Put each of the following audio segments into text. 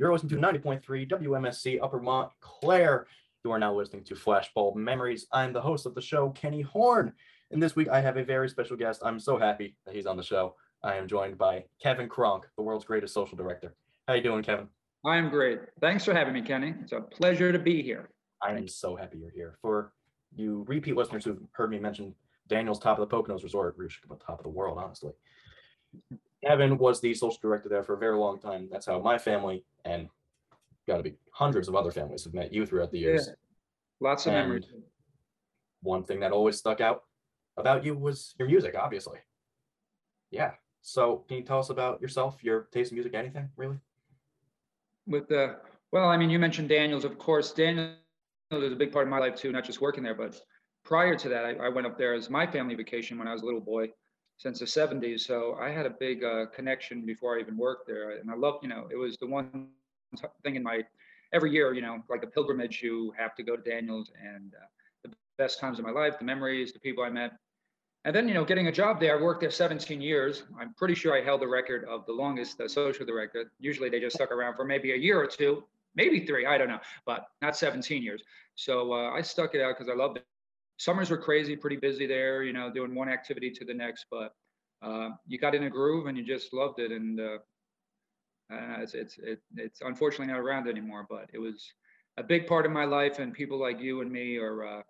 You're listening to 90.3 WMSC Upper Montclair. You are now listening to Flashbulb Memories. I'm the host of the show, Kenny Horn. And this week I have a very special guest. I'm so happy that he's on the show. I am joined by Kevin Kronk, the world's greatest social director. How you doing, Kevin? I am great. Thanks for having me, Kenny. It's a pleasure to be here. I am so happy you're here. For you repeat listeners who've heard me mention Daniel's Top of the Poconos Resort, we should top of the world, honestly. Kevin was the social director there for a very long time. That's how my family and got to be hundreds of other families have met you throughout the years. Yeah. Lots of And memories. One thing that always stuck out about you was your music, obviously. Yeah. So, can you tell us about yourself, your taste in music, anything really? With the well, I mean, you mentioned Daniels, of course. Daniels is a big part of my life too, not just working there, but prior to that, I, I went up there as my family vacation when I was a little boy since the 70s. So I had a big uh, connection before I even worked there. And I love, you know, it was the one thing in my every year, you know, like a pilgrimage, you have to go to Daniels and uh, the best times of my life, the memories, the people I met. And then, you know, getting a job there, I worked there 17 years. I'm pretty sure I held the record of the longest social director. Usually they just stuck around for maybe a year or two, maybe three, I don't know, but not 17 years. So uh, I stuck it out because I loved it. Summers were crazy, pretty busy there, you know, doing one activity to the next, but uh, you got in a groove and you just loved it. And uh, uh, it's, it's, it, it's unfortunately not around anymore, but it was a big part of my life. And people like you and me are, uh,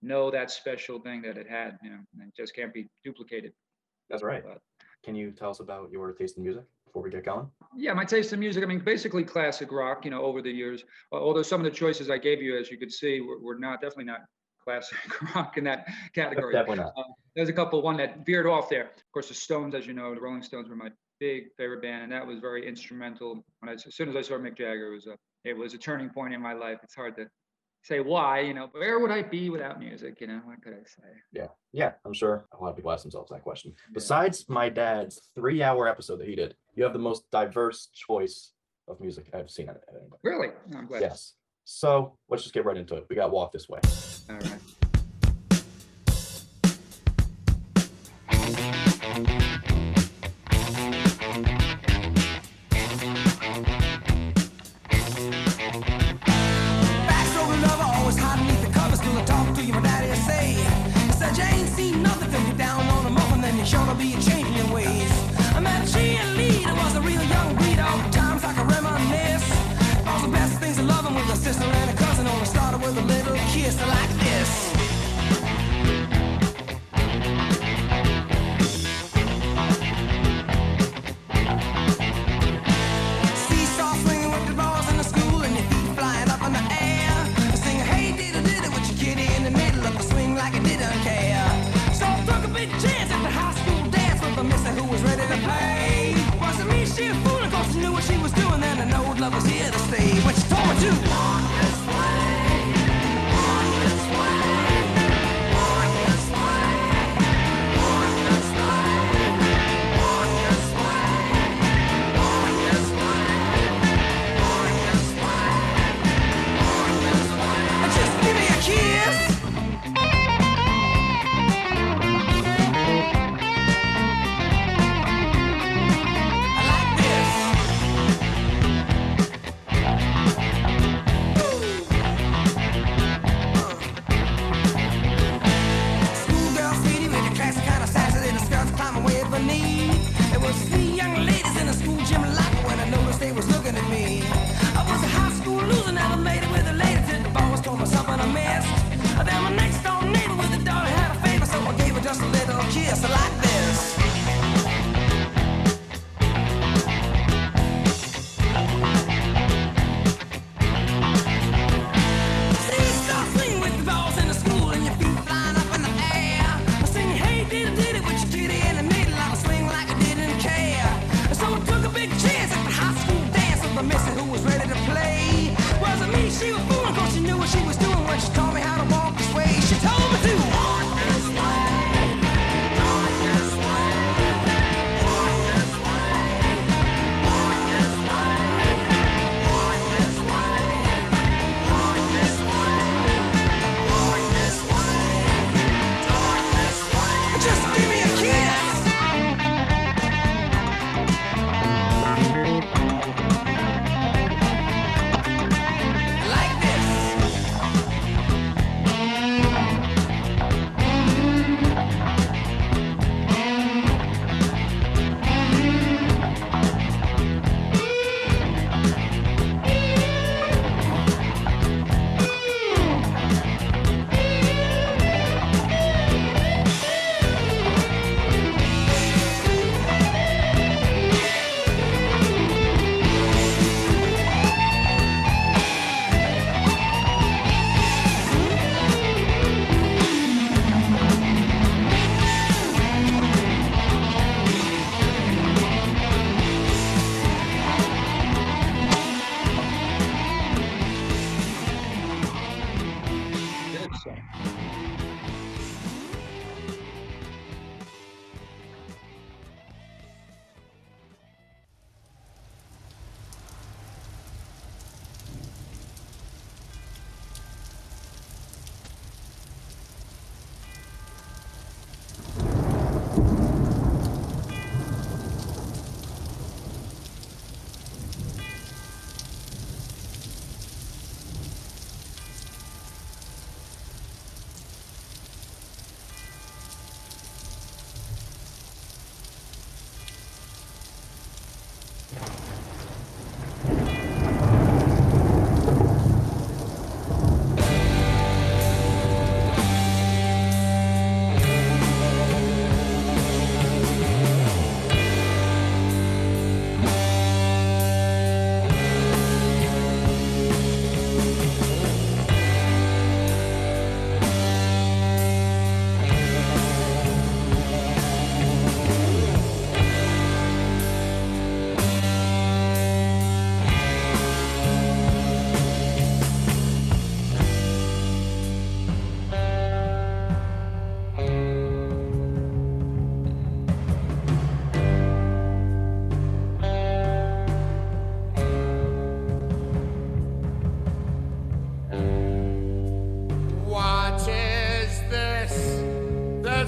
know that special thing that it had, you know, and it just can't be duplicated. That's right. But Can you tell us about your taste in music before we get going? yeah, my taste in music, I mean, basically classic rock, you know, over the years. Although some of the choices I gave you, as you could see, were, were not definitely not classic rock in that category. Definitely not. Um, there's a couple, one that veered off there. Of course, the Stones, as you know, the Rolling Stones were my big favorite band, and that was very instrumental. When I, as soon as I saw Mick Jagger, it was a it was a turning point in my life. It's hard to say why, you know. Where would I be without music? You know, what could I say? Yeah. Yeah. I'm sure a lot of people ask themselves that question. Besides my dad's three hour episode that he did, you have the most diverse choice of music I've seen at at anybody. Really, I'm glad. Yes. So let's just get right into it. We got to Walk This Way. All right.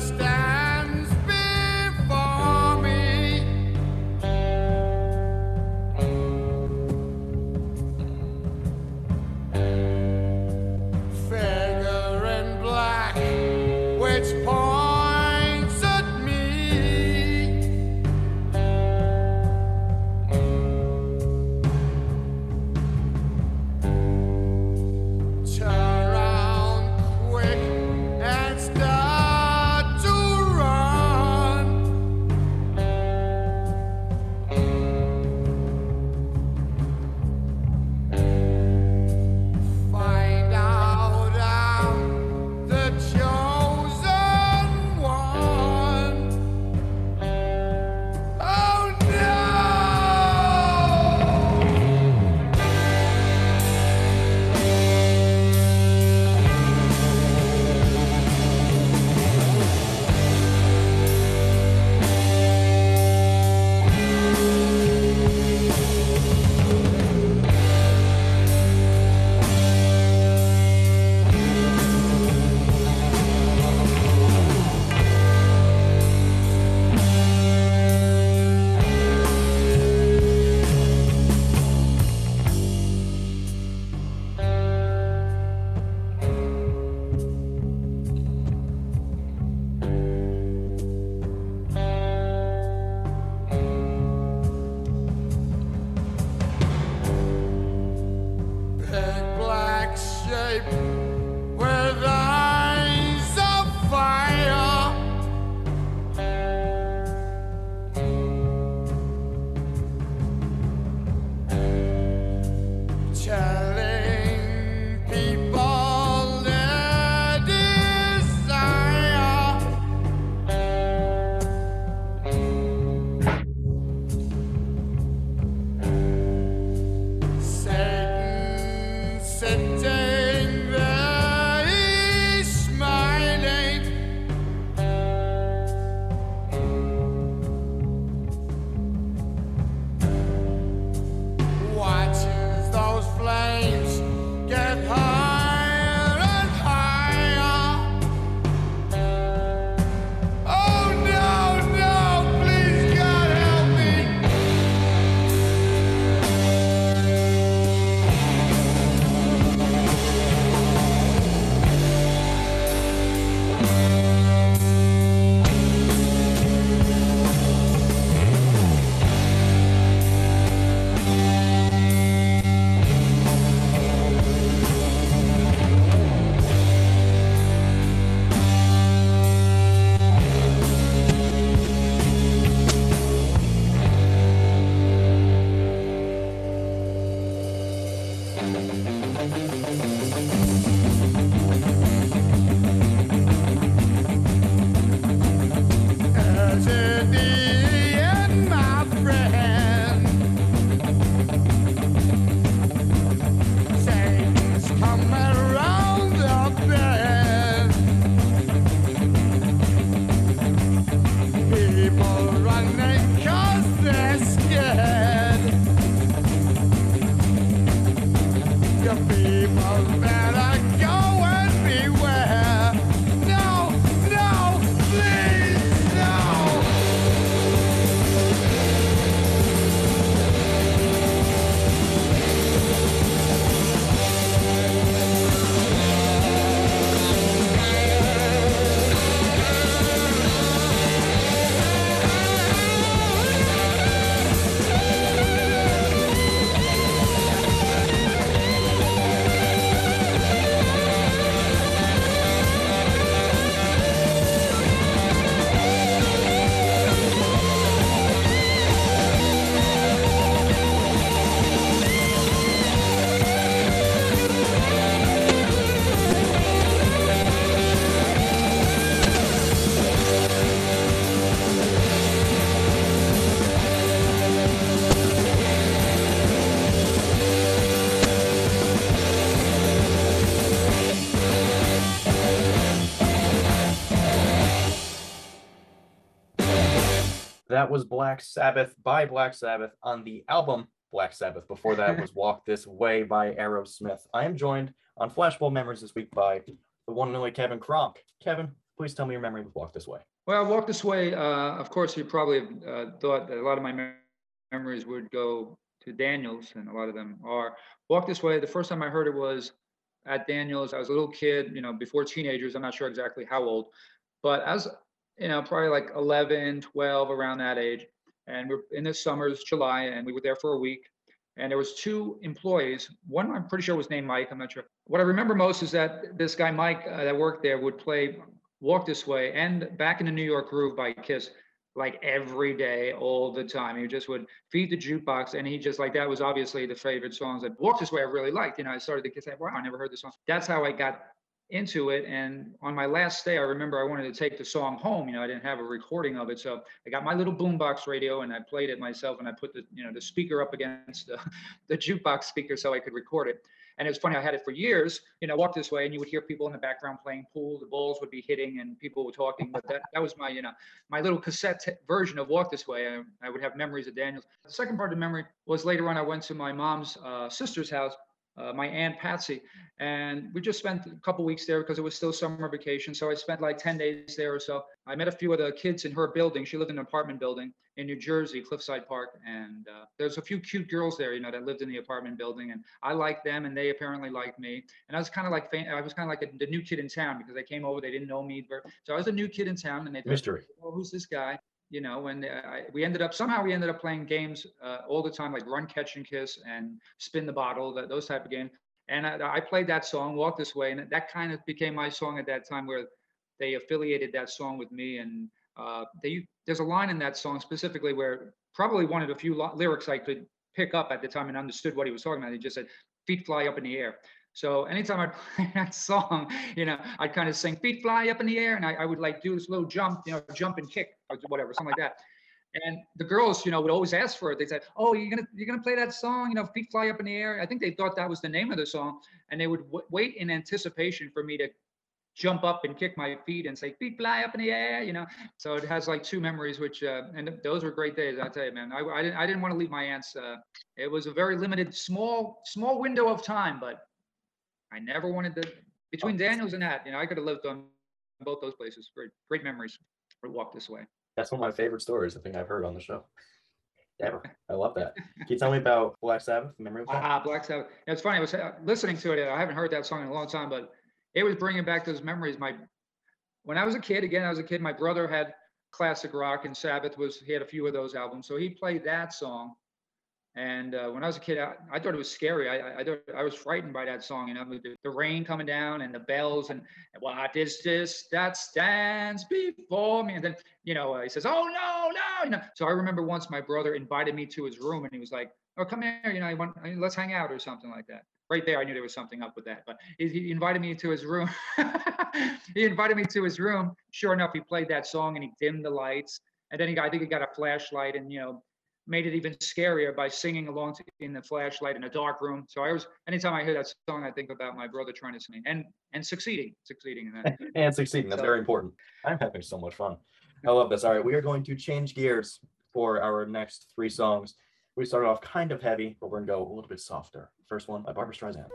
understand. People better Black Sabbath by Black Sabbath on the album Black Sabbath. Before that was Walk This Way by Aerosmith. I am joined on Flashbulb Memories this week by the one and only Kevin Kronk. Kevin, please tell me your memory with Walk This Way. Well, Walk This Way, uh, of course, you probably uh, thought that a lot of my mem- memories would go to Daniels, and a lot of them are. Walk This Way, the first time I heard it was at Daniels. I was a little kid, you know, before teenagers. I'm not sure exactly how old, but as, you know, probably like 11, 12, around that age. And we're in the summers, July, and we were there for a week. And there was two employees. One I'm pretty sure was named Mike. I'm not sure. What I remember most is that this guy Mike uh, that worked there would play Walk This Way and Back in the New York Groove by Kiss like every day, all the time. He just would feed the jukebox and he just like that was obviously the favorite songs that Walk This Way I really liked. You know, I started to kiss. say, wow, I never heard this song. That's how I got into it. And on my last day, I remember I wanted to take the song home. You know, I didn't have a recording of it. So I got my little boombox radio and I played it myself and I put the, you know, the speaker up against the, the jukebox speaker so I could record it. And it was funny, I had it for years, you know, walk this way and you would hear people in the background playing pool, the balls would be hitting and people were talking. But that, that was my, you know, my little cassette t- version of Walk This Way. I, I would have memories of Daniels. The second part of the memory was later on, I went to my mom's uh, sister's house, uh, my aunt Patsy, and we just spent a couple weeks there because it was still summer vacation. So I spent like 10 days there or so. I met a few of the kids in her building. She lived in an apartment building in New Jersey, Cliffside Park. And uh, there's a few cute girls there, you know, that lived in the apartment building. And I liked them and they apparently liked me. And I was kind of like, I was kind of like a, the new kid in town because they came over, they didn't know me. So I was a new kid in town and they thought, Mystery. oh, who's this guy? You know, and I, we ended up somehow we ended up playing games uh, all the time, like run, catch, and kiss, and spin the bottle, that, those type of games. And I, I played that song, Walk This Way, and that kind of became my song at that time, where they affiliated that song with me. And uh, they there's a line in that song specifically where probably one of the few lyrics I could pick up at the time and understood what he was talking about. He just said, "Feet fly up in the air." So anytime I play that song, you know, I'd kind of sing "Feet fly up in the air," and I, I would like do this little jump, you know, jump and kick or whatever, something like that. And the girls, you know, would always ask for it. They said, "Oh, you're gonna you're gonna play that song, you know, feet fly up in the air." I think they thought that was the name of the song, and they would w- wait in anticipation for me to jump up and kick my feet and say "feet fly up in the air," you know. So it has like two memories, which uh, and th- those were great days. I tell you, man, I, I didn't I didn't want to leave my aunt's. Uh, it was a very limited, small small window of time, but I never wanted to. Between Daniels and that, you know, I could have lived on both those places. Great great memories. Or walk this way. That's one of my favorite stories I think I've heard on the show. Ever. I love that. Can you tell me about Black Sabbath? Memory of that? Ah, Black Sabbath. It's funny. I was uh, listening to it. I haven't heard that song in a long time, but it was bringing back those memories. My when I was a kid, again, I was a kid. My brother had classic rock, and Sabbath was. He had a few of those albums, so he played that song. And uh, when I was a kid, I, I thought it was scary. I, I, I was frightened by that song, you know, the, the rain coming down and the bells and what is this that stands before me? And then, you know, uh, he says, oh, no, no, you know. So I remember once my brother invited me to his room and he was like, oh, come here, you know, want, let's hang out or something like that. Right there, I knew there was something up with that. But he, he invited me to his room. he invited me to his room. Sure enough, he played that song and he dimmed the lights. And then he got, I think he got a flashlight and, you know, made it even scarier by singing along to, in the flashlight in a dark room. So I was anytime I hear that song, I think about my brother trying to sing and and succeeding, succeeding in that. and succeeding. That's so, very important. I'm having so much fun. I love this. All right, we are going to change gears for our next three songs. We started off kind of heavy, but we're gonna go a little bit softer. First one by Barbra Streisand.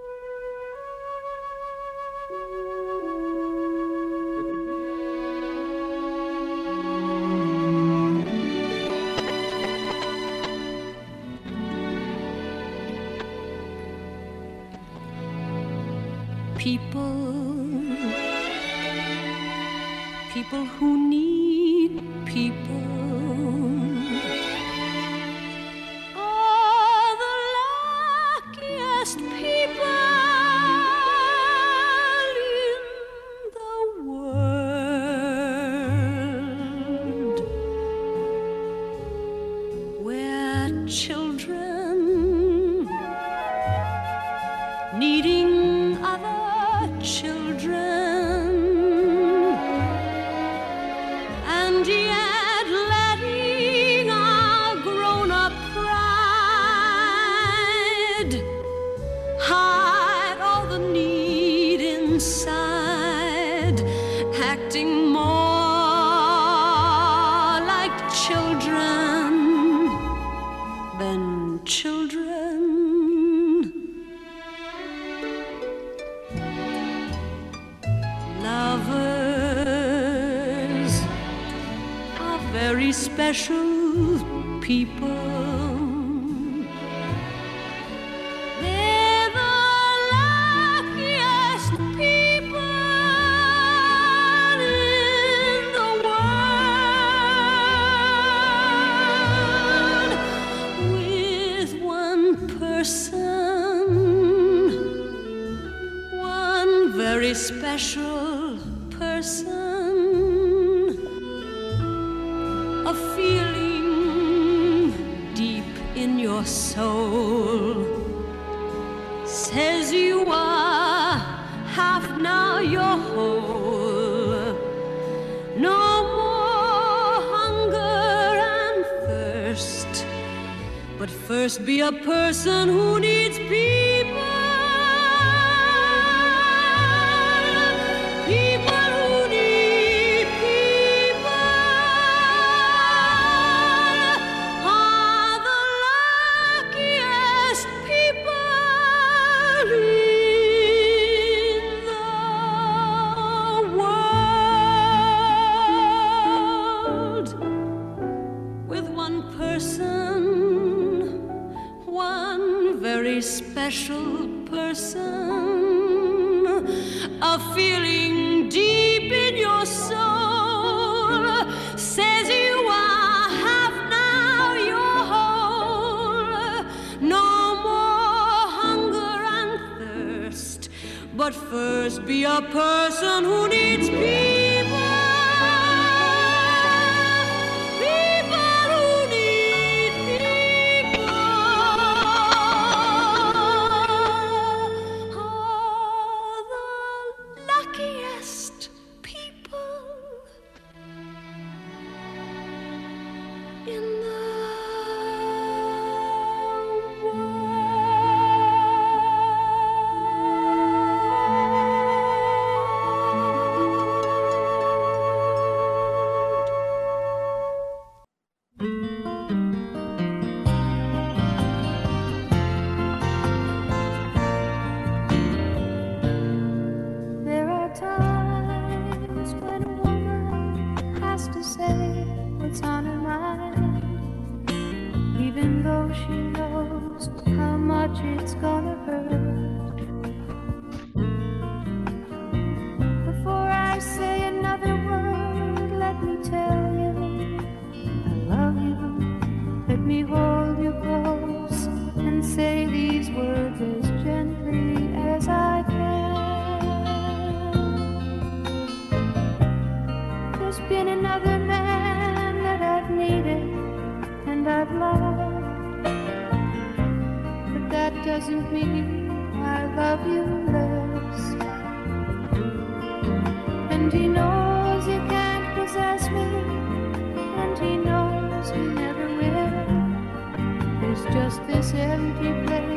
these words as gently as I can. There's been another man that I've needed and I've loved, but that doesn't mean I love you less. And he knows he can't possess me, and he knows he never will. There's just this empty place.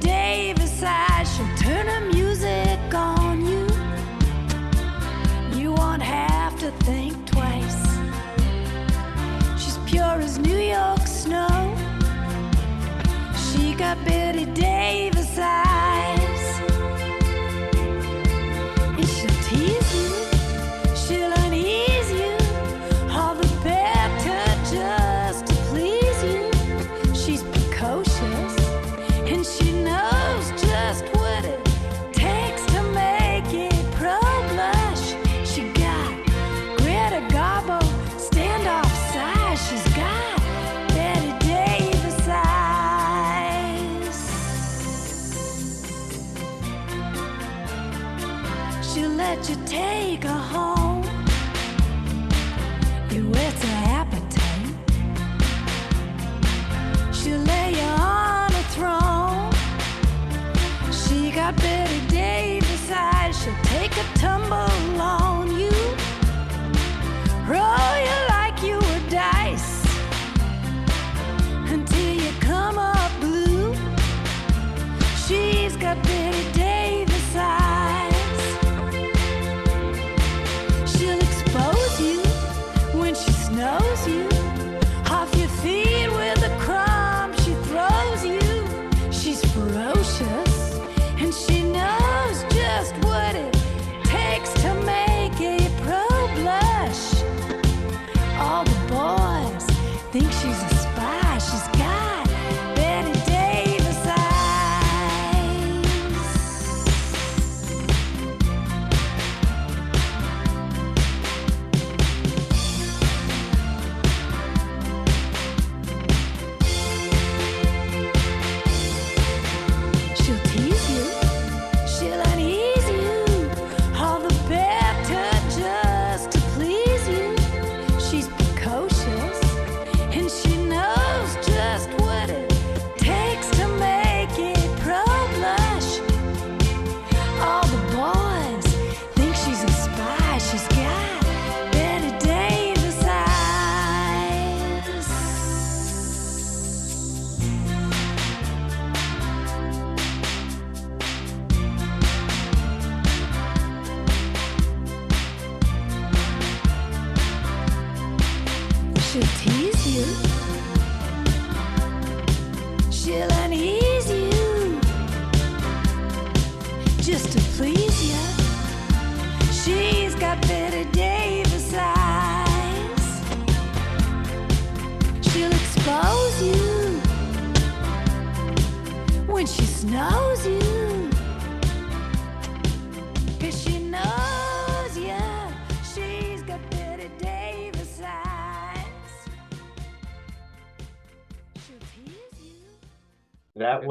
Davis eyes, she'll turn music on you. You won't have to think twice. She's pure as New York snow. She got Bette Davis eyes.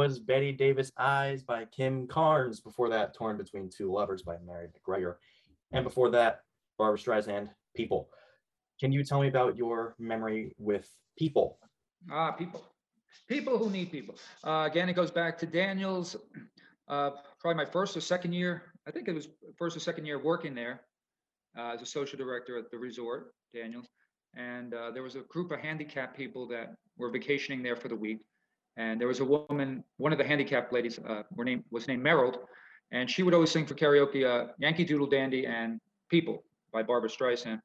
Was Bette Davis Eyes by Kim Carnes. Before that, Torn Between Two Lovers by Mary MacGregor. And before that, Barbra Streisand, People. Can you tell me about your memory with People? Ah, people, people who need people. Uh, again, it goes back to Daniels. Uh, probably my first or second year. I think it was first or second year working there uh, as a social director at the resort, Daniels. And uh, there was a group of handicapped people that were vacationing there for the week. And there was a woman, one of the handicapped ladies, uh, her name was named Merrill, and she would always sing for karaoke uh, Yankee Doodle Dandy and People by Barbra Streisand.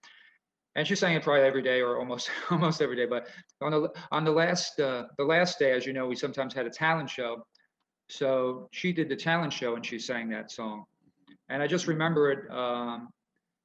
And she sang it probably every day or almost almost every day. But on the on the last uh, the last day, as you know, we sometimes had a talent show. So she did the talent show and she sang that song. And I just remember it. Um,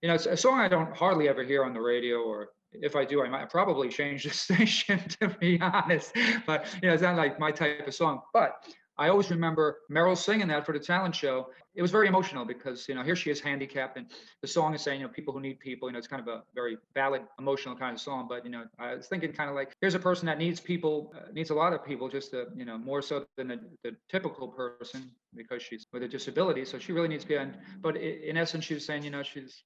you know, it's a song I don't hardly ever hear on the radio, or if I do, I might probably change the station to be honest. But you know, it's not like my type of song. But I always remember Meryl singing that for the talent show. It was very emotional because you know here she is handicapped, and the song is saying you know people who need people. You know, it's kind of a very valid, emotional kind of song. But you know, I was thinking kind of like here's a person that needs people, uh, needs a lot of people, just to you know more so than the, the typical person because she's with a disability. So she really needs people. And, but in essence, she was saying you know she's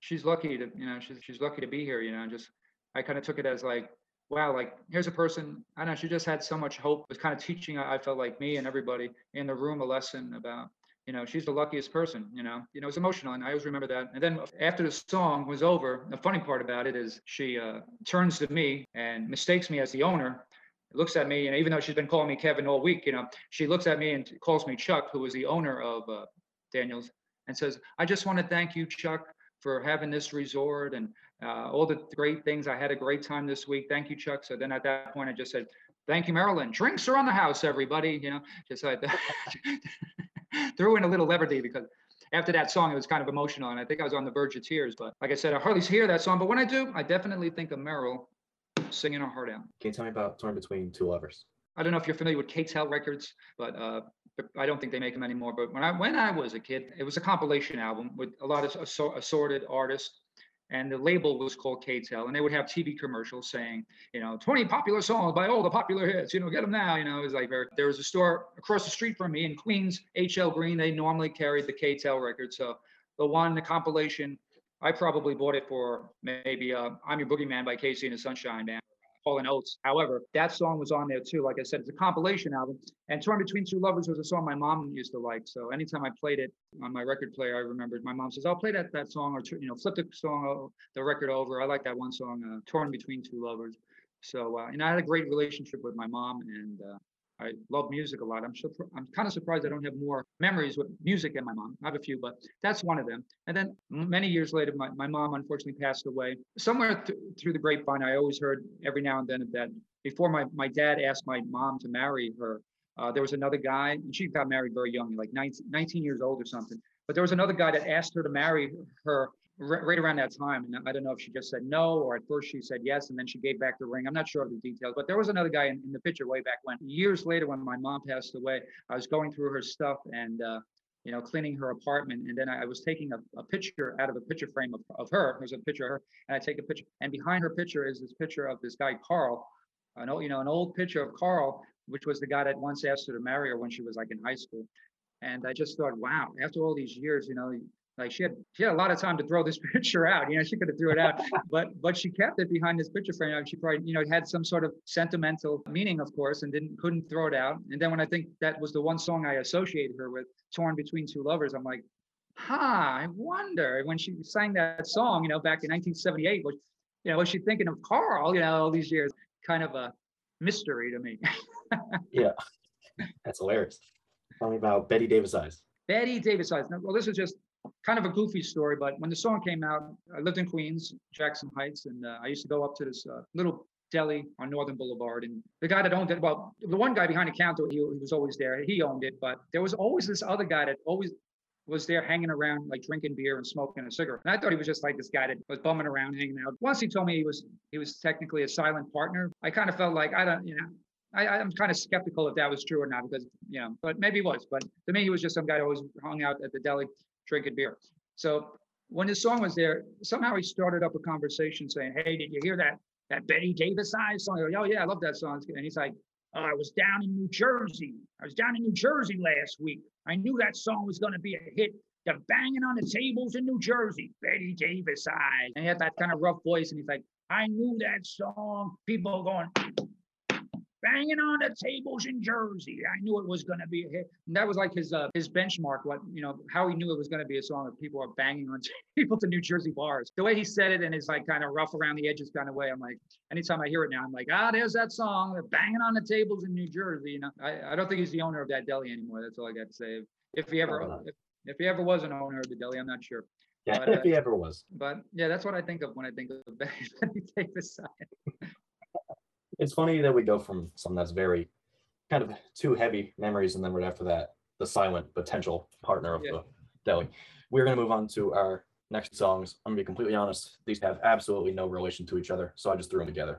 she's lucky to you know she's she's lucky to be here. You know, and just I kind of took it as like wow, like here's a person, I know, she just had so much hope, was kind of teaching, I felt like me and everybody in the room a lesson about, you know, she's the luckiest person, you know, you know, it's emotional. And I always remember that. And then after the song was over, the funny part about it is she uh, turns to me and mistakes me as the owner, looks at me, and even though she's been calling me Kevin all week, you know, she looks at me and calls me Chuck, who was the owner of uh, Daniels, and says, I just want to thank you, Chuck, for having this resort and uh, all the great things. I had a great time this week. Thank you, Chuck. So then at that point, I just said, thank you, Marilyn. Drinks are on the house, everybody. You know, just like threw in a little levity because after that song, it was kind of emotional. And I think I was on the verge of tears. But like I said, I hardly hear that song. But when I do, I definitely think of Meryl singing her heart out. Can you tell me about Torn Between Two Lovers? I don't know if you're familiar with K-tel Records, but uh, but I don't think they make them anymore. But when I when I was a kid, it was a compilation album with a lot of assor- assorted artists, and the label was called K-tel, and they would have TV commercials saying, you know, 20 popular songs by all the popular hits. You know, get them now. You know, it was like very, there was a store across the street from me in Queens, HL Green. They normally carried the K-tel record, so the one the compilation. I probably bought it for maybe uh, "I'm Your Boogeyman" by KC and the Sunshine Band. Hall and Oates. However, that song was on there too. Like I said, it's a compilation album. And Torn Between Two Lovers was a song my mom used to like. So anytime I played it on my record player, I remembered my mom says, "I'll play that that song or you know flip the song the record over." I like that one song, uh, Torn Between Two Lovers. So uh, and I had a great relationship with my mom, and uh, I love music a lot. I'm sure I'm kind of surprised I don't have more memories with music than my mom. I have a few, but that's one of them. And then many years later, my, my mom unfortunately passed away. Somewhere th- through the grapevine, I always heard every now and then that before my, my dad asked my mom to marry her, uh, there was another guy, and she got married very young, like 19, 19 years old or something. But there was another guy that asked her to marry her ri- right around that time. And I don't know if she just said no, or at first she said yes, and then she gave back the ring. I'm not sure of the details, but there was another guy in, in the picture way back when. Years later, when my mom passed away, I was going through her stuff and, uh, you know, cleaning her apartment. And then I, I was taking a, a picture out of a picture frame of, of her. There's a picture of her, and I take a picture. And behind her picture is this picture of this guy, Carl, an old, you know, an old picture of Carl, which was the guy that once asked her to marry her when she was like in high school. And I just thought, wow, after all these years, you know, like she had she had a lot of time to throw this picture out. You know, she could have threw it out, but but she kept it behind this picture frame. She probably, you know, had some sort of sentimental meaning, of course, and didn't couldn't throw it out. And then when I think that was the one song I associated her with, "Torn Between Two Lovers," I'm like, huh, I wonder when she sang that song, you know, back in 1978, was you know, was she thinking of Carl? You know, all these years, kind of a mystery to me. Yeah, that's hilarious. Tell me about Bette Davis Eyes. Bette Davis eyes. Now, Well, this is just kind of a goofy story, but when the song came out, I lived in Queens, Jackson Heights, and uh, I used to go up to this uh, little deli on Northern Boulevard. And the guy that owned it, well, the one guy behind the counter, he, he was always there. He owned it, but there was always this other guy that always was there hanging around, like drinking beer and smoking a cigarette. And I thought he was just like this guy that was bumming around, hanging out. Once he told me he was he was technically a silent partner, I kind of felt like I don't, you know, I, I'm kind of skeptical if that was true or not because, you know, but maybe it was. But to me, he was just some guy who always hung out at the deli drinking beer. So when his song was there, somehow he started up a conversation saying, Hey, did you hear that that Bette Davis eyes song? Oh yeah, I love that song. And he's like, oh, I was down in New Jersey. I was down in New Jersey last week. I knew that song was going to be a hit. The banging on the tables in New Jersey, Bette Davis eyes. And he had that kind of rough voice, and he's like, I knew that song. People going, banging on the tables in Jersey. I knew it was going to be a hit. And that was like his uh, his benchmark. What you know, how he knew it was going to be a song that people are banging on tables in New Jersey bars. The way he said it in his like kind of rough around the edges kind of way. I'm like, anytime I hear it now, I'm like, ah, there's that song. They're banging on the tables in New Jersey. You know, I, I don't think he's the owner of that deli anymore. That's all I got to say. If he ever if, if he ever was an owner of the deli, I'm not sure. Yeah, But, if uh, he ever was. But yeah, that's what I think of when I think of Bette Davis side. It's funny that we go from something that's very kind of too heavy memories, and then right after that, the silent potential partner of Yeah. the deli. We're gonna move on to our next songs. I'm gonna be completely honest; these have absolutely no relation to each other, so I just threw them together.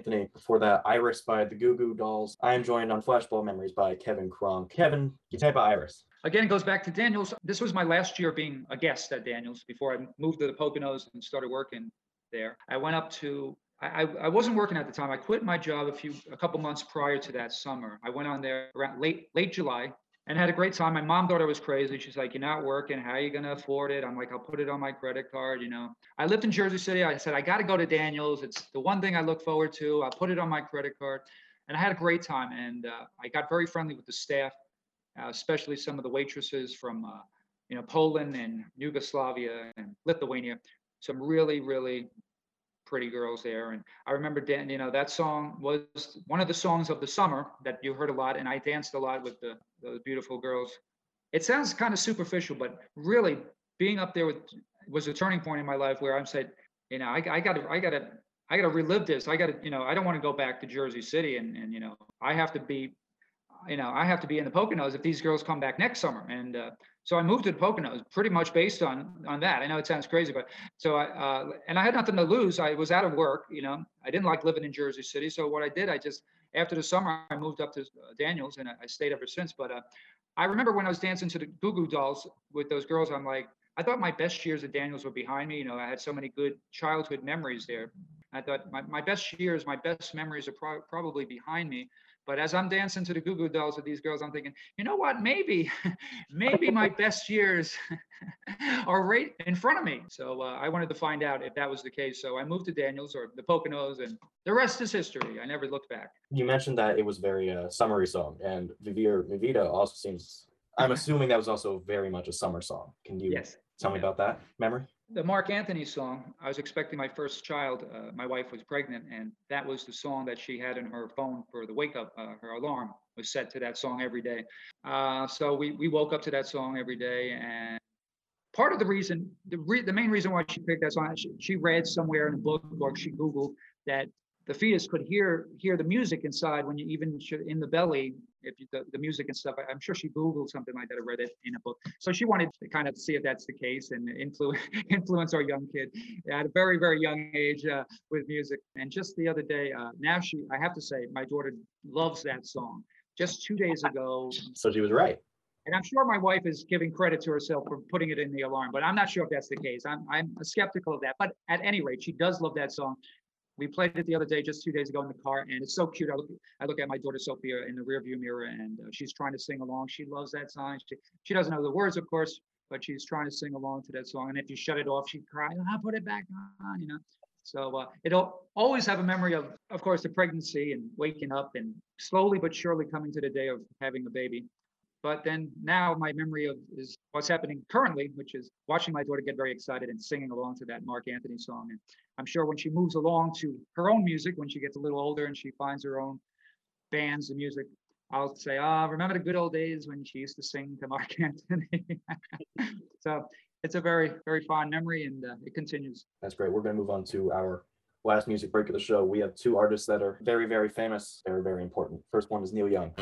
Anthony. Before that, Iris by the Goo Goo Dolls. I am joined on Flashbulb Memories by Kevin Kron. Kevin, you type of Iris. Again, it goes back to Daniels. This was my last year being a guest at Daniels before I moved to the Poconos and started working there. I went up to, I, I wasn't working at the time. I quit my job a few, a couple months prior to that summer. I went on there around late, late July and had a great time. My mom thought I was crazy. She's like, You're not working. How are you going to afford it? I'm like, I'll put it on my credit card. You know, I lived in Jersey City. I said, I got to go to Daniels. It's the one thing I look forward to. I'll put it on my credit card. And I had a great time. And uh, I got very friendly with the staff uh, especially some of the waitresses from uh, you know Poland and Yugoslavia and Lithuania. Some really really pretty girls there. And I remember Dan, you know that song was one of the songs of the summer that you heard a lot, and I danced a lot with the those beautiful girls. It sounds kind of superficial, but really being up there with was a turning point in my life where I'm said, you know, I, I got to I got to I got to relive this. I got to, you know, I don't want to go back to Jersey City and, and, you know, I have to be, you know, I have to be in the Poconos if these girls come back next summer. And uh, so I moved to the Poconos pretty much based on, on that. I know it sounds crazy, but so I, uh, and I had nothing to lose. I was out of work, you know, I didn't like living in Jersey City. So what I did, I just, after the summer, I moved up to uh, Daniels and I, stayed ever since. But uh, I remember when I was dancing to the Goo Goo Dolls with those girls, I'm like, I thought my best years at Daniels were behind me. You know, I had so many good childhood memories there. I thought my, my best years, my best memories are pro- probably behind me. But as I'm dancing to the Goo Goo Dolls with these girls, I'm thinking, you know what? Maybe, maybe my best years are right in front of me. So uh, I wanted to find out if that was the case. So I moved to Daniels or the Poconos, and the rest is history. I never looked back. You mentioned that it was very uh, summery song, and Vivir Mi Vida also seems. I'm assuming that was also very much a summer song. Can you Yes. tell me about that memory? The Marc Anthony song, I was expecting my first child. Uh, my wife was pregnant, and that was the song that she had in her phone for the wake up. Uh, her alarm was set to that song every day. Uh, so we we woke up to that song every day, and part of the reason, the re- the main reason why she picked that song, she, she read somewhere in a book or she googled that the fetus could hear hear the music inside when you even should in the belly if you, the, the music and stuff I, i'm sure she googled something like that or read it in a book so she wanted to kind of see if that's the case and influence influence our young kid at a very very young age uh, with music and just the other day uh, now she i have to say my daughter loves that song just two days ago So she was right. and I'm sure my wife is giving credit to herself for putting it in the alarm, but I'm not sure if that's the case. I'm I'm skeptical of that. But at any rate, she does love that song. We played it the other day, just two days ago in the car, and it's so cute. I look I look at my daughter Sophia in the rearview mirror, and uh, she's trying to sing along. She loves that song. She she doesn't know the words, of course, but she's trying to sing along to that song. And if you shut it off, she'd cry. Ah, put it back on, you know. So uh, it'll always have a memory of, of course, the pregnancy and waking up and slowly but surely coming to the day of having a baby. But then now my memory of is what's happening currently, which is watching my daughter get very excited and singing along to that Marc Anthony song. And I'm sure when she moves along to her own music, when she gets a little older and she finds her own bands and music, I'll say, ah, remember the good old days when she used to sing to Marc Anthony. so it's a very, very fond memory and uh, it continues. That's great. We're going to move on to our last music break of the show. We have two artists that are very, very famous, very, very important. First one is Neil Young.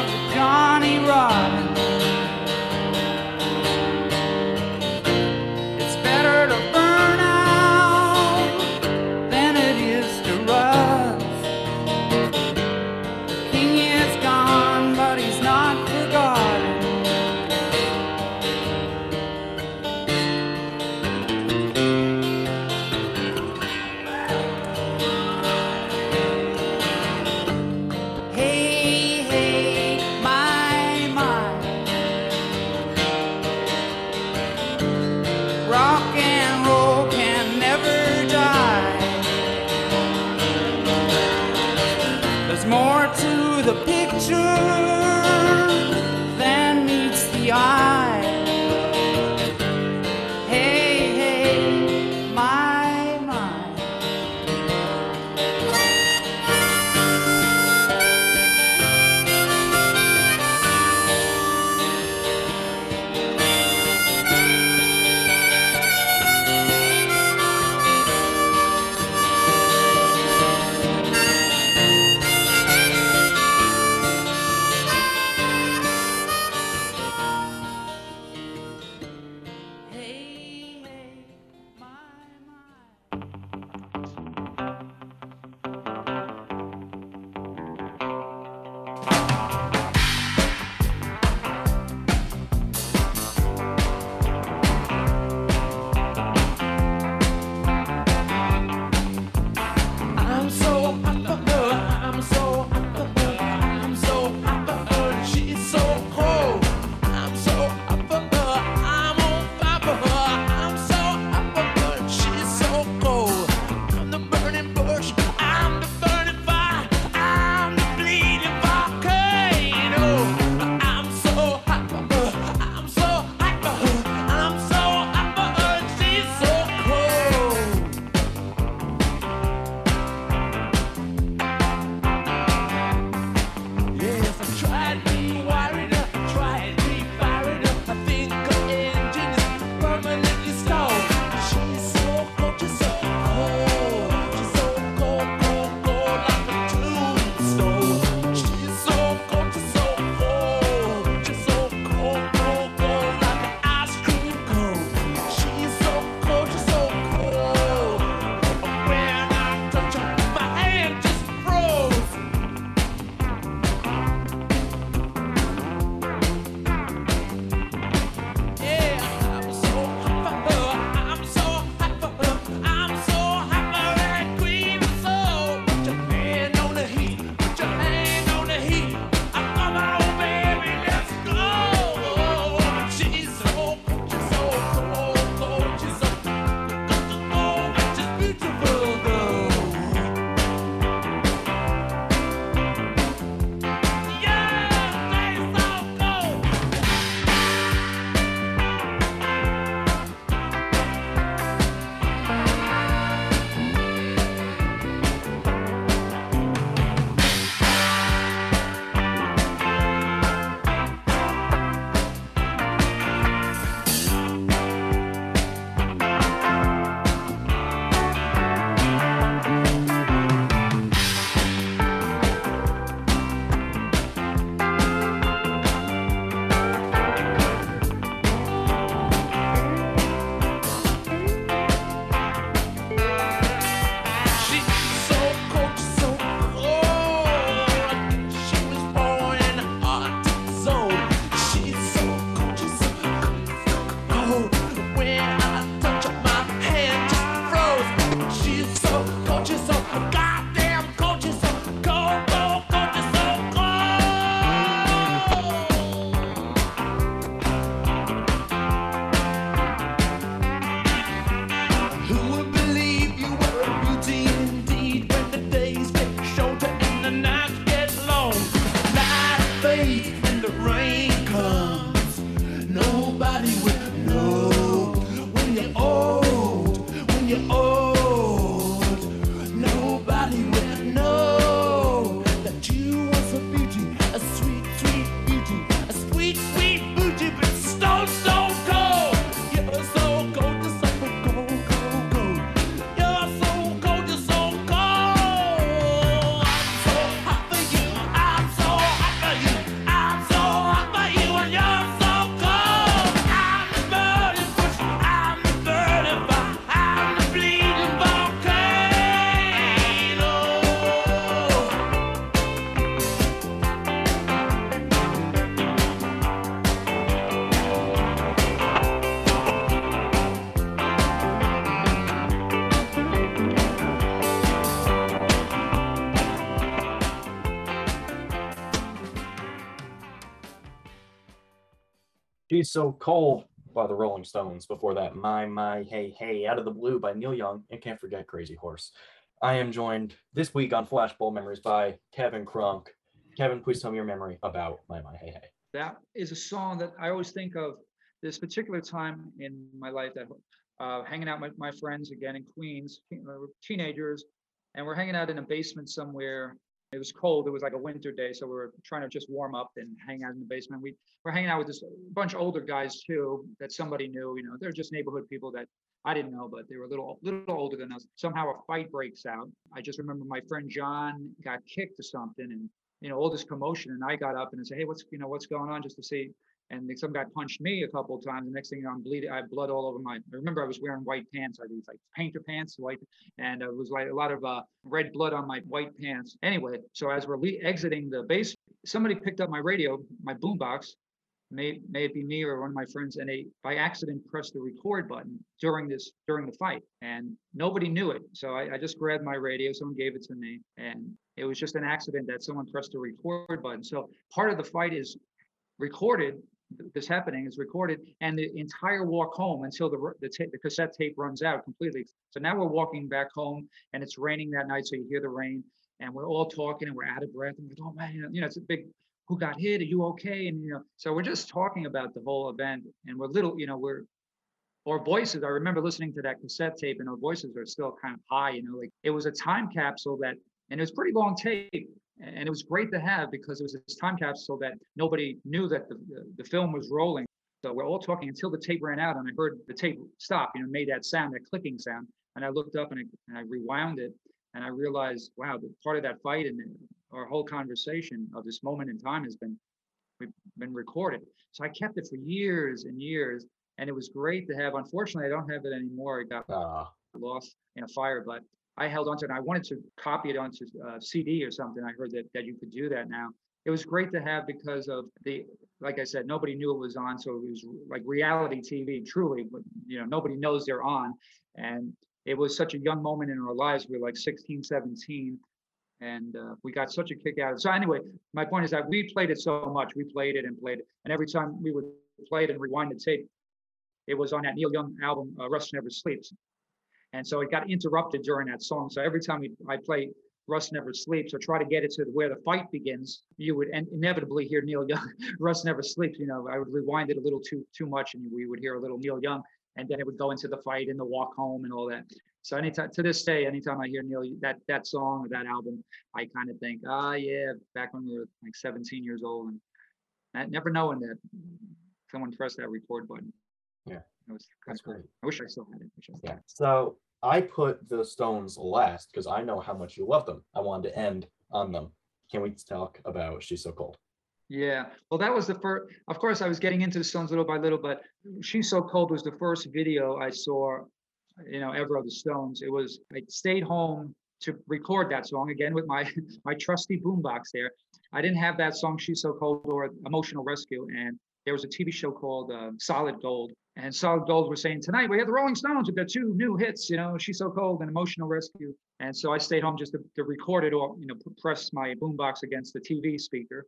of the dawn. She's So Cold by the Rolling Stones. Before that, My, My, Hey, Hey, Out of the Blue by Neil Young, and can't forget Crazy Horse. I am joined this week on Flashbulb Memories by Kevin Crunk. Kevin, please tell me your memory about My, My, Hey, Hey. that is a song that I always think of this particular time in my life that uh, hanging out with my friends again in Queens, uh, teenagers, and we're hanging out in a basement somewhere. It was cold. It was like a winter day, so we were trying to just warm up and hang out in the basement. We were hanging out with this bunch of older guys too that somebody knew. You know, they're just neighborhood people that I didn't know, but they were a little little older than us. Somehow a fight breaks out. I just remember my friend John got kicked or something, and you know all this commotion. And I got up and I said, "Hey, what's you know what's going on?" Just to see. And some guy punched me a couple of times. The next thing you know, I'm bleeding. I have blood all over my. I remember I was wearing white pants. I had these like painter pants, white, and it was like a lot of uh, red blood on my white pants. Anyway, so as we're le- exiting the base, somebody picked up my radio, my boombox, may may it be me or one of my friends, and they by accident pressed the record button during this during the fight, and nobody knew it. So I, I just grabbed my radio, someone gave it to me, and it was just an accident that someone pressed the record button. So part of the fight is recorded. Th- This happening is recorded, and the entire walk home until the the, ta- the cassette tape runs out completely. So now we're walking back home, and it's raining that night, so you hear the rain, and we're all talking, and we're out of breath, and we're like, oh man, you know, it's a big who got hit? Are you okay? And you know, so we're just talking about the whole event, and we're little, you know, we're our voices. I remember listening to that cassette tape, and our voices are still kind of high. You know, like it was a time capsule that, and it was pretty long tape, and it was great to have because it was this time capsule that nobody knew that the the, the film was rolling. So we're all talking until the tape ran out, and I heard the tape stop. You know, made that sound, that clicking sound, and I looked up and I, and I rewound it, and I realized, wow, the part of that fight and our whole conversation of this moment in time has been we've been recorded. So I kept it for years and years, and it was great to have. Unfortunately, I don't have it anymore. It got Ah, lost in a fire, but I held onto it. And I wanted to copy it onto uh, CD or something. I heard that that you could do that now. It was great to have because of the, like I said, nobody knew it was on, so it was like reality TV. Truly, but you know, nobody knows they're on, and it was such a young moment in our lives. We were like 16, 17, and uh, we got such a kick out of it. So anyway, my point is that we played it so much. We played it and played it, and every time we would play it and rewind the tape, it was on that Neil Young album, uh, "Rust Never Sleeps." And so it got interrupted during that song. So every time I play Rust Never Sleeps or try to get it to where the fight begins, you would inevitably hear Neil Young, Rust Never Sleeps. You know, I would rewind it a little too too much and we would hear a little Neil Young and then it would go into the fight and the walk home and all that. So anytime to this day, anytime I hear Neil that that song or that album, I kind of think, ah, yeah, back when we were like 17 years old, and never knowing that someone pressed that record button. Yeah. It was kind That's of great. I wish I still had it. Wish I still Yeah. had. So I put the Stones last because I know how much you love them. I wanted to end on them. Can we talk about She's So Cold? Yeah, well, that was the first. Of course, I was getting into the Stones little by little, but "She's So Cold" was the first video I saw, you know, ever of the Stones. It was I stayed home to record that song again with my my trusty boombox there. I didn't have that song "She's So Cold" or "Emotional Rescue," and there was a TV show called uh, Solid Gold, and Solid Gold was saying tonight we have the Rolling Stones with their two new hits, you know, "She's So Cold" and "Emotional Rescue." And so I stayed home just to, to record it or you know press my boombox against the TV speaker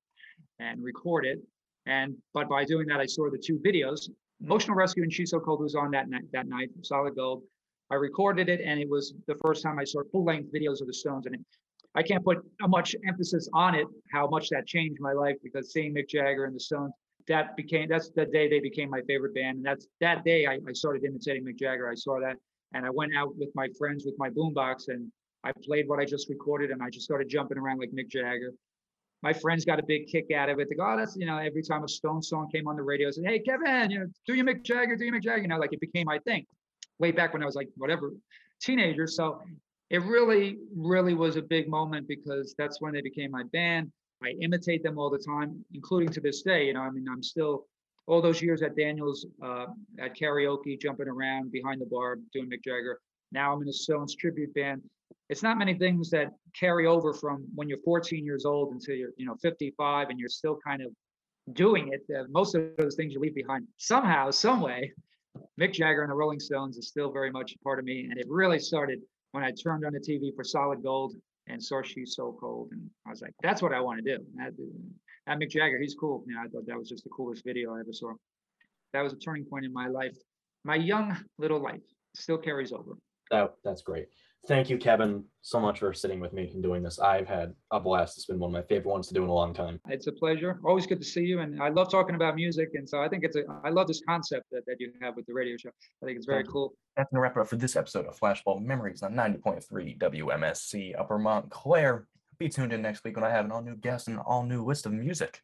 and record it. And but by doing that, I saw the two videos. Emotional Rescue and She's So Cold was on that night. That night, Solid Gold. I recorded it, and it was the first time I saw full-length videos of the Stones. And it, I can't put much emphasis on it, how much that changed my life, because seeing Mick Jagger and the Stones, that became that's the day they became my favorite band. And that's that day I, I started imitating Mick Jagger. I saw that, and I went out with my friends with my boombox, and I played what I just recorded, and I just started jumping around like Mick Jagger my friends got a big kick out of it. They go, oh, that's, you know, every time a Stone song came on the radio, I said, hey, Kevin, you know, do you Mick Jagger, do you Mick Jagger? You know, like it became my thing way back when I was like, whatever, teenager. So it really, really was a big moment because that's when they became my band. I imitate them all the time, including to this day. You know, I mean, I'm still all those years at Daniels uh, at karaoke, jumping around behind the bar, doing Mick Jagger. Now I'm in a Stones tribute band. It's not many things that carry over from when you're 14 years old until you're, you know, 55, and you're still kind of doing it. Uh, most of those things you leave behind somehow, some way. Mick Jagger and the Rolling Stones is still very much a part of me, and it really started when I turned on the TV for Solid Gold and saw She's So Cold, and I was like, that's what I want to do. That, that Mick Jagger, he's cool. You know, I thought that was just the coolest video I ever saw. That was a turning point in my life. My young little life still carries over. That that's great. Thank you, Kevin, so much for sitting with me and doing this. I've had a blast. It's been one of my favorite ones to do in a long time. It's a pleasure. Always good to see you, and I love talking about music. And so I think it's a I love this concept that, that you have with the radio show. I think it's very Thank you. cool. That's going to wrap it up for this episode of Flashbulb Memories on 90.3 WMSC Upper Montclair. Be tuned in next week when I have an all new guest and all new list of music.